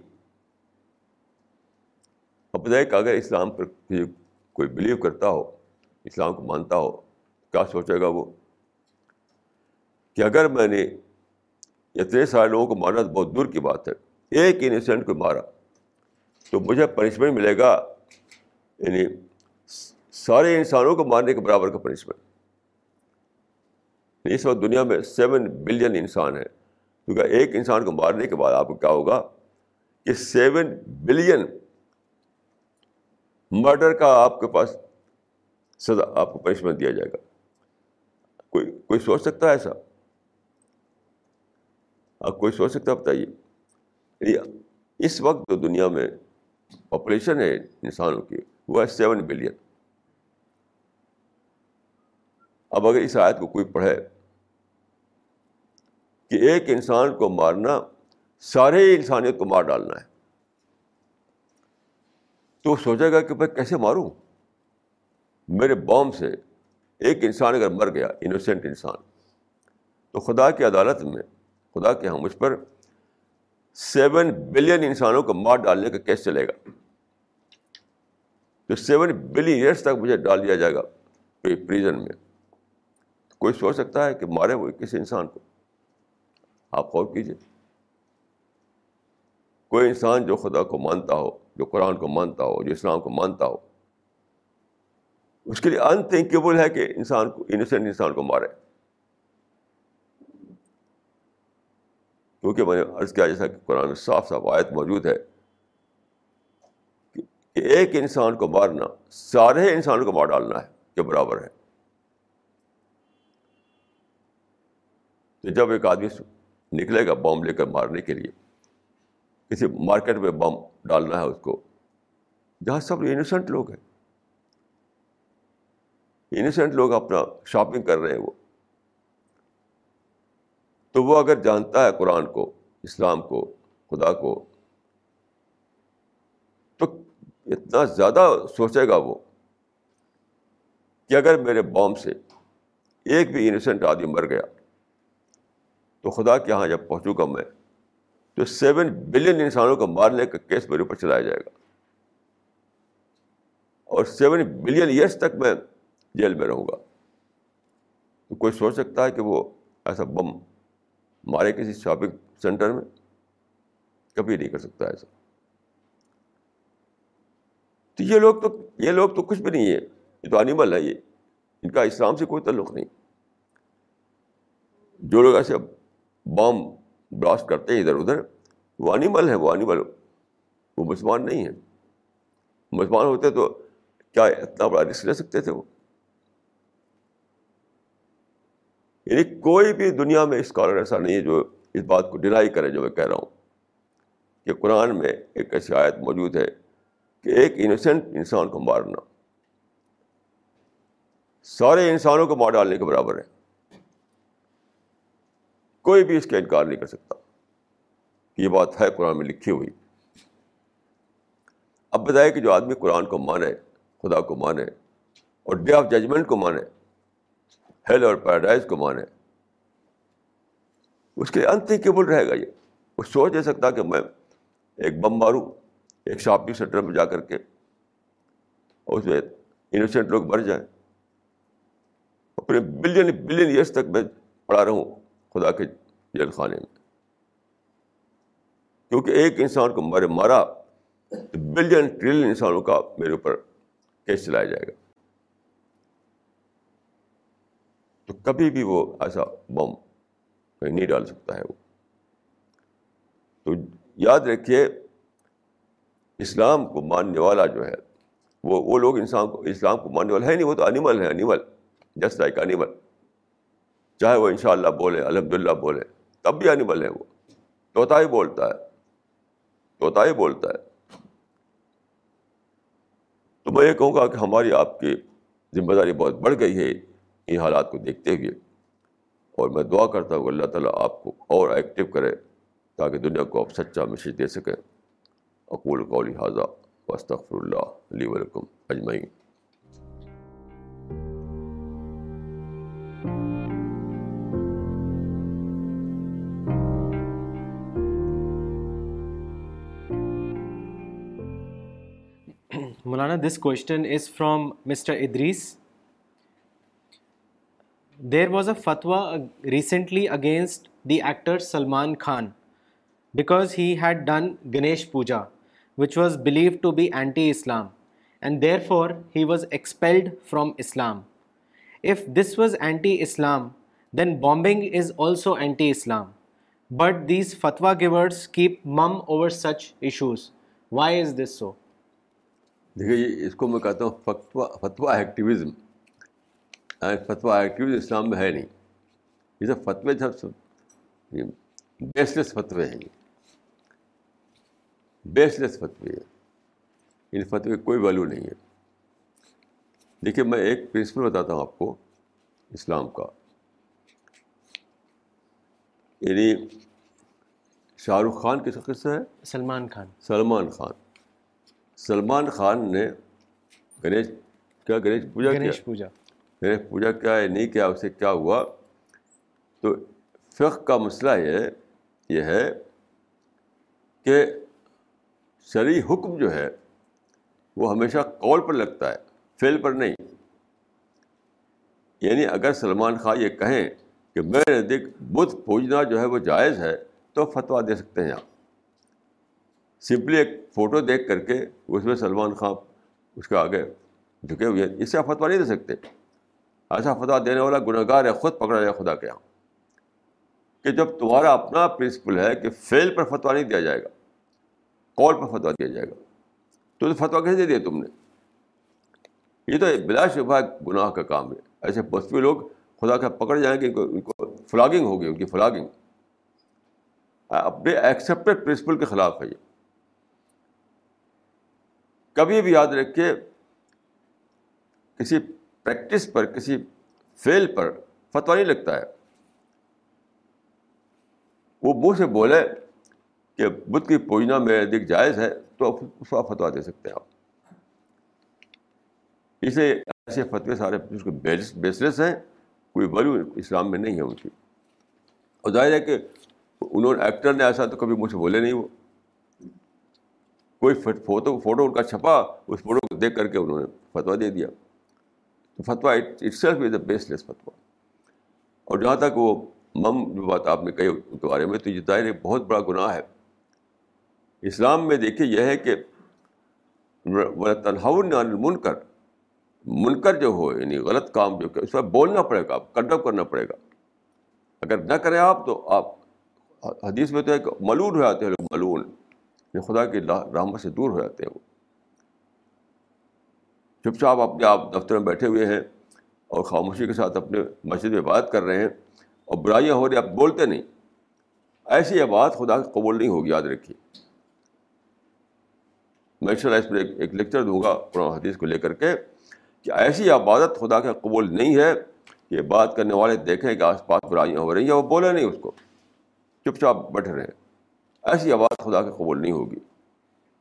اب بتائیے کہ اگر اسلام پر کوئی بلیو کرتا ہو، اسلام کو مانتا ہو، کیا سوچے گا وہ؟ کہ اگر میں نے اتنے سارے لوگوں کو مارنا تو بہت دور کی بات ہے۔ ایک انسینٹ کو مارا۔ تو مجھے پنشمنٹ ملے گا۔ یعنی سارے انسانوں کو مارنے کے برابر کا پنشمنٹ اس وقت دنیا میں سیون بلین انسان ہے کیونکہ ایک انسان کو مارنے کے بعد آپ کو کیا ہوگا؟ کہ سیون بلین مرڈر کا آپ کے پاس سزا، آپ کو پنشمنٹ دیا جائے گا۔ کوئی کوئی سوچ سکتا ہے ایسا؟ آپ کوئی سوچ سکتا بتائیے۔ اس وقت جو دنیا میں پاپولیشن ہے انسانوں کی، وہ ہے سیون بلین اب اگر اس آیت کو کوئی پڑھے کہ ایک انسان کو مارنا، سارے انسانیت کو مار ڈالنا ہے، تو وہ سوچے گا کہ بھائی کیسے ماروں؟ میرے بام سے ایک انسان اگر مر گیا انوسینٹ انسان، تو خدا کی عدالت میں خدا کے یہاں مجھ پر سیون بلین انسانوں کو مار ڈالنے کا کیس چلے گا۔ تو سیون بلین ایئرس تک مجھے ڈال دیا جائے گا پریزن میں۔ کوئی سوچ سکتا ہے کہ مارے وہ کسی انسان کو؟ آپ غور کیجیے کوئی انسان جو خدا کو مانتا ہو، جو قرآن کو مانتا ہو، جو اسلام کو مانتا ہو، اس کے لیے انتھنکیبل ہے کہ انسان کو انوسینٹ انسان کو مارے۔ کیونکہ میں نے عرض کیا جیسا کہ قرآن میں صاف صاف آیت موجود ہے کہ ایک انسان کو مارنا، سارے انسانوں کو مار ڈالنا ہے کے برابر ہے۔ تو جب ایک آدمی نکلے گا بم لے کر مارنے کے لیے، کسی مارکیٹ میں بم ڈالنا ہے اس کو، جہاں سب انوسینٹ لوگ ہیں۔ انوسینٹ لوگ اپنا شاپنگ کر رہے ہیں وہ۔ تو وہ اگر جانتا ہے قرآن کو، اسلام کو، خدا کو، تو اتنا زیادہ سوچے گا وہ کہ اگر میرے بام سے ایک بھی انوسینٹ آدمی مر گیا، تو خدا کے یہاں جب پہنچوں گا میں، تو سیون بلین انسانوں کو مارنے کا کیس میرے اوپر چلایا جائے گا۔ اور سیون بلین ایئرس تک میں جیل میں رہوں گا۔ تو کوئی سوچ سکتا ہے کہ وہ ایسا بم مارے کسی شاپنگ سینٹر میں کبھی نہیں کر سکتا ایسا۔ تو یہ لوگ تو یہ لوگ تو کچھ بھی نہیں ہے۔ یہ تو انیمل ہے یہ۔ ان کا اسلام سے کوئی تعلق نہیں۔ جو لوگ ایسے بام براسٹ کرتے ہیں ادھر ادھر، وہ انیمل ہیں وہ انیمل وہ مسلمان نہیں ہیں مسلمان ہوتے تو کیا اتنا بڑا رسک لے سکتے تھے وہ؟ یعنی کوئی بھی دنیا میں اسکالر ایسا نہیں ہے جو اس بات کو ڈینائی کرے جو میں کہہ رہا ہوں کہ قرآن میں ایک ایسی آیت موجود ہے کہ ایک انوسینٹ انسان کو مارنا۔ سارے انسانوں کو مار ڈالنے کے برابر ہے۔ کوئی بھی اس کا انکار نہیں کر سکتا۔ یہ بات ہے قرآن میں لکھی ہوئی۔ اب بتائے کہ جو آدمی قرآن کو مانے، خدا کو مانے اور ڈے آف ججمنٹ کو مانے ہیل اور پیراڈائز کو مانے اس کے انتھنکیبل رہے گا یہ۔ وہ سوچ نہیں سکتا کہ میں ایک بم ماروں، ایک شاپنگ سینٹر میں جا کر کے اور اس میں انوسینٹ لوگ مر جائیں۔ اپنے بلین بلین ایئرس تک میں پڑا رہوں خدا کے جیل خانے میں۔ کیونکہ ایک انسان کو مرے مارا تو بلین ٹریلین انسانوں کا میرے اوپر کیس چلایا جائے گا۔ تو کبھی بھی وہ ایسا بم کہیں نہیں ڈال سکتا ہے وہ تو یاد رکھیے اسلام کو ماننے والا جو ہے وہ وہ لوگ انسان کو اسلام کو ماننے والا ہے نہیں وہ تو انیمل ہے انیمل جسٹ لائک انیمل چاہے وہ ان شاء اللہ بولے الحمد للہ بولے تب بھی انیمل ہے وہ طوطا ہی بولتا ہے طوطا ہی بولتا ہے تو میں یہ کہوں گا کہ ہماری آپ کی ذمہ داری بہت بڑھ گئی ہے ان حالات کو دیکھتے ہوئے۔ اور میں دعا کرتا ہوں اللہ تعالیٰ آپ کو اور ایکٹیو کرے تاکہ دنیا کو آپ سچا میسیج دے سکیں اقول کو لہٰذا وسطر اللہ علیہ ولکم اجمعین۔ Maulana, this question there was a fatwa recently against the actor Salman Khan because he'd done Ganesh puja which was believed to be anti Islam and therefore he was expelled from Islam if this was anti Islam then bombing is also anti Islam but these fatwa givers keep mum over such issues why is this so دیکھو اس کو میں کہتا ہوں فتوا activism اسلام میں ہے نہیں۔ یہ سب فتوے سب۔ بیس لیس فتوے ہیں۔ بیس لیس فتوے ہیں۔ ان فتوے کوئی ویلو نہیں ہے۔ دیکھیے میں ایک پرنسپل بتاتا ہوں آپ کو اسلام کا۔ یعنی شاہ رخ خان کس قصہ ہے؟ سلمان خان۔ سلمان خان۔ سلمان خان نے گنیش کیا گنیش پوجا گنیش پوجا۔ گنیش پوجا کیا ہے، نہیں کیا، اسے کیا ہوا؟ تو فقہ کا مسئلہ یہ یہ ہے کہ شرعی حکم جو ہے، وہ ہمیشہ قول پر لگتا ہے فیل پر نہیں۔ یعنی اگر سلمان خان یہ کہیں کہ میرے نزدیک بت پوجنا جو ہے، وہ جائز ہے، تو فتویٰ دے سکتے ہیں آپ سمپلی ایک فوٹو دیکھ کر کے اس میں سلمان خان اس کے آگے جھکے ہوئے اس سے آپ فتویٰ نہیں دے سکتے۔ اچھا، ایسا فتویٰ دینے والا گناہ گار ہے، خود پکڑا جائے خدا کے یہاں۔ کہ جب تمہارا اپنا پرنسپل ہے کہ فیل پر فتویٰ نہیں دیا جائے گا کال پر فتویٰ دیا جائے گا، تو فتویٰ کیسے دے دیا تم نے؟ یہ تو بلا شبہ گناہ کا کام ہے۔ ایسے پوسٹوی لوگ خدا کا پکڑ جائیں گے، ان کو فلاگنگ ہوگی، ان کی فلاگنگ اپنے ایکسیپٹیڈ پرنسپل کے خلاف ہے یہ۔ کبھی بھی یاد رکھے کسی پریکٹس پر کسی فیل پر فتویٰ نہیں لگتا ہے۔ وہ منہ سے بولے کہ بدھ کی پوجنا میرے دکھ جائز ہے، تو اس کا فتویٰ دے سکتے ہیں۔ آپ اسے ایسے فتوے سارے بیس لیس ہیں، کوئی ویلو اسلام میں نہیں ہے ان کی۔ اور ظاہر ہے کہ انہوں نے ایکٹر نے ایسا تو کبھی مجھ سے بولے نہیں وہ۔ کوئی فوٹو فوٹو ان کا چھپا، اس فوٹو کو دیکھ کر کے انہوں نے فتویٰ دے دیا۔ تو فتویٰ itself is a baseless فتویٰ۔ اور جہاں تک وہ مم جو بات آپ نے کہی ان کے بارے میں، تو یہ ظاہر ایک بہت بڑا گناہ ہے۔ اسلام میں دیکھیے یہ ہے کہ تنہا من کر منکر جو ہو یعنی غلط کام جو کہ اس پر بولنا پڑے گا آپ کنڈم کرنا پڑے گا۔ اگر نہ کریں آپ، تو آپ حدیث میں تو ایک ملون ہو جاتے ہیں لوگ ملون خدا کی رحمت سے دور ہو جاتے ہیں وہ۔ چپ چاپ اپنے آپ دفتر میں بیٹھے ہوئے ہیں اور خاموشی کے ساتھ اپنے مسجد میں بات کر رہے ہیں اور برائیاں ہو رہی آپ بولتے نہیں۔ ایسی بات خدا قبول نہیں ہوگی، یاد رکھیے۔ میں اس پر ایک لیکچر دوں گا قرآن حدیث کو لے کر کے کہ ایسی عبادت خدا کا قبول نہیں ہے کہ بات کرنے والے دیکھیں کہ آس پاس برائیاں ہو رہی ہیں وہ بولے نہیں اس کو۔ چپ چاپ بیٹھے رہے ایسی عبادت خدا کا قبول نہیں ہوگی۔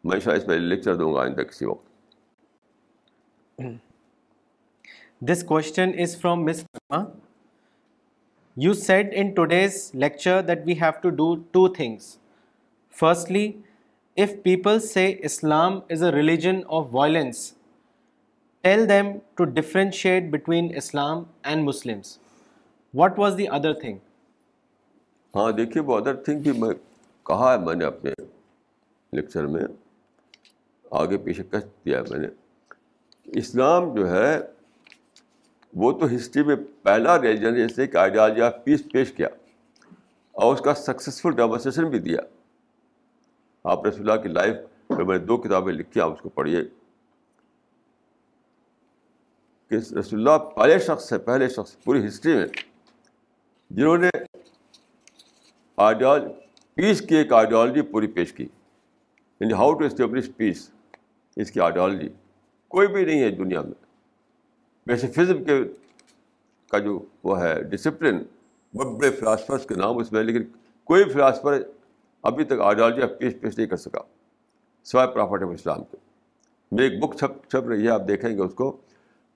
میں شاید اس پہ لیکچر دوں گا آئندہ کسی وقت۔ This question is from Miss you said in today's lecture that we have to do two things firstly if people say Islam is a religion of violence tell them to differentiate between Islam and Muslims what was the other thing ہاں دیکھیے، وہ other thing بھی میں کہا ہے میں نے اپنے لیکچر میں، آگے پیچھے پیشکش دیا ہے میں نے۔ اسلام جو ہے، وہ تو ہسٹری میں پہلا ریلیجن جیسے کہ آئیڈیالوجی آف پیس پیش کیا اور اس کا سکسیزفل ڈیمونسٹریشن بھی دیا۔ آپ رسول اللہ کی لائف میں میں نے دو کتابیں لکھی، آپ اس کو پڑھیے۔ کہ رسول اللہ پہلے شخص ہے پہلے شخص پوری ہسٹری میں، جنہوں نے آئیڈیال پیس کی ایک آئیڈیالوجی پوری پیش کی۔ یعنی ہاؤ ٹو اسٹیبلش پیس اس کی آئیڈیالوجی کوئی بھی نہیں ہے دنیا میں۔ ویسے فزم کے کا جو وہ ہے ڈسپلن بڑے بڑے فلاسفرس کے نام اس میں، لیکن کوئی فلاسفر ابھی تک آئیڈیالوجی آف پیس پیش نہیں کر سکا، سوائے پرافٹ آف اسلام کے۔ میری ایک بک چھپ چھپ رہی ہے، آپ دیکھیں گے اس کو۔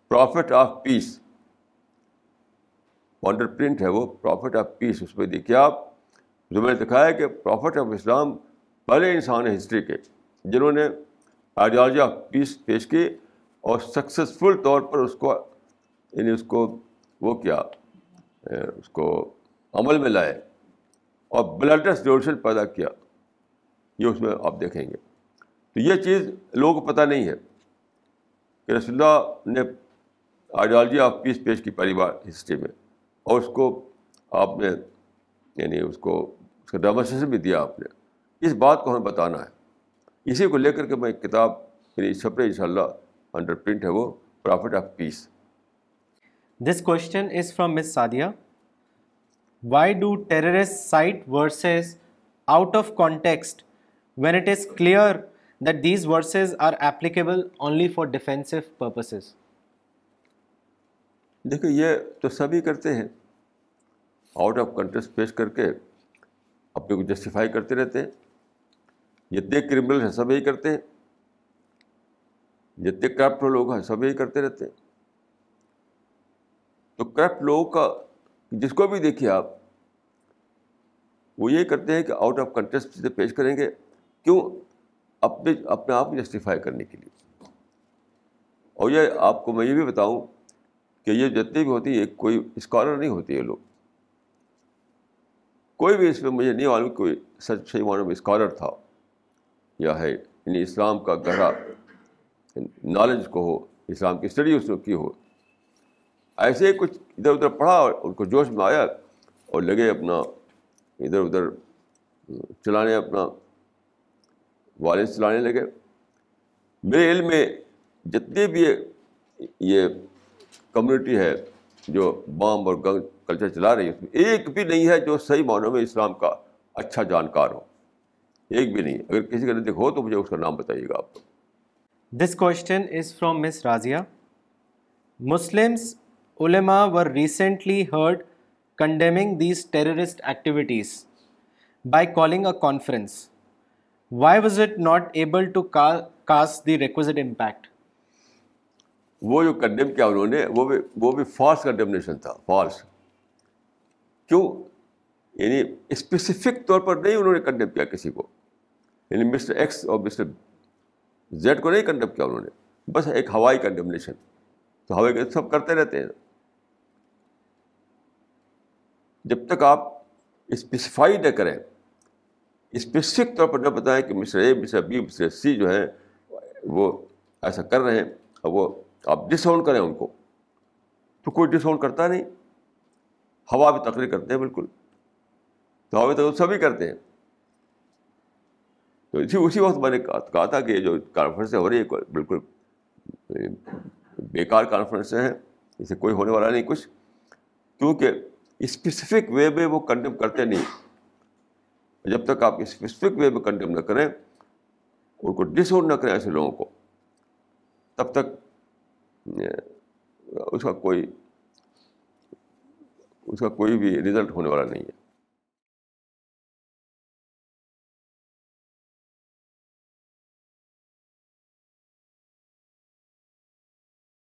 Prophet of peace under print ہے وہ پرافٹ آف پیس اس میں دیکھیے آپ۔ جو میں نے دکھایا کہ پرافٹ آف اسلام پہلے انسان ہیں ہسٹری کے، جنہوں نے آئیڈیالوجی آف پیس پیش کی۔ اور سکسیزفل طور پر اس کو یعنی اس کو وہ کیا؟ اس کو عمل میں لائے اور بلڈس ریولیوشن پیدا کیا۔ یہ اس میں آپ دیکھیں گے۔ تو یہ چیز لوگوں کو پتہ نہیں ہے کہ رسول اللہ نے آئیڈیالوجی آف پیس پیش کی پہلی بار ہسٹری میں اور اس کو آپ نے یعنی اس کو اس کا ڈیمونسٹریشن بھی دیا آپ نے۔ اس بات کو ہمیں بتانا ہے۔ اسی کو لے کر کے میں ایک کتاب یعنی چھپے ان شاء اللہ انڈر پرنٹ ہے وہ prophet of peace this question is from Miss Sadia why do terrorist cite verses out of context when it is clear that these verses are applicable only for defensive purposes دیکھیے یہ تو سبھی کرتے ہیں out of کنٹریس پیش کر کے اپنے کو جسٹیفائی کرتے رہتے ہیں جتنے کرمنل ہیں سب یہی کرتے ہیں جتنے کرپٹ لوگ ہیں سب یہی کرتے رہتے ہیں۔ تو کرپٹ لوگوں کا، جس کو بھی دیکھیے آپ، وہ یہ کرتے ہیں کہ آؤٹ آف کنٹریس پیش کریں گے۔ کیوں؟ اپنے اپنے آپ کو جسٹیفائی کرنے کے لیے۔ اور یہ آپ کو میں یہ بھی بتاؤں کہ یہ جتنی بھی ہوتی ہے کوئی اسکالر نہیں ہوتی ہے لوگ۔ کوئی بھی اس میں، مجھے نہیں معلوم کوئی سچ، صحیح معلوم اسکالر تھا یا ہے یعنی اسلام کا گہرا نالج کو ہو، اسلام کی اسٹڈی اس نے کی ہو۔ ایسے ہی کچھ ادھر ادھر پڑھا اور ان کو جوش میں آیا اور لگے اپنا ادھر ادھر چلانے، اپنا والد چلانے لگے۔ میرے علم میں جتنے بھی یہ کمیونٹی ہے جو بام اور گنگ کلچر چلا رہی ہے، اس میں ایک بھی نہیں ہے جو صحیح معنوں میں اسلام کا اچھا جانکار ہو۔ ایک بھی نہیں اگر کسی کا نزدیک ہو تو مجھے اس کا نام بتائیے گا آپ۔ کو this question is from Miss Razia Muslims ulama were recently heard condemning these terrorist activities by calling a conference why was it not able to cast the requisite impact وہ جو کنڈیم کیا انہوں نے، وہ بھی وہ بھی فالس کنڈیمنیشن تھا فالس کیوں؟ یعنی اسپیسیفک طور پر نہیں انہوں نے کنڈیم کیا کسی کو. یعنی مسٹر ایکس اور مسٹر زیڈ کو نہیں کنڈیم کیا انہوں نے، بس ایک ہوائی کنڈیمنیشن تو ہوائی کے سب کرتے رہتے ہیں۔ جب تک آپ اسپیسیفائی نہ کریں اسپیسفک طور پر نہ بتائیں کہ Mister A Mister B Mister C جو ہیں، وہ ایسا کر رہے ہیں اور وہ آپ ڈس کریں ان کو۔ تو کوئی ڈس کرتا نہیں۔ ہوا بھی تقریر کرتے ہیں بالکل۔ تو ہوا تقریر سبھی کرتے ہیں۔ تو اسی اسی وقت میں نے کہا تھا کہ جو کانفرنسیں ہو رہی ہے بالکل بیکار کانفرنسیں ہیں اسے کوئی ہونے والا نہیں، کچھ۔ کیونکہ اسپیسیفک وے میں وہ کنڈیم کرتے نہیں۔ جب تک آپ اسپیسیفک وے میں کنڈیم نہ کریں، ان کو ڈس آؤٹ نہ کریں ایسے لوگوں کو۔ تب تک، اس کا کوئی اس کا کوئی بھی رزلٹ ہونے والا نہیں ہے۔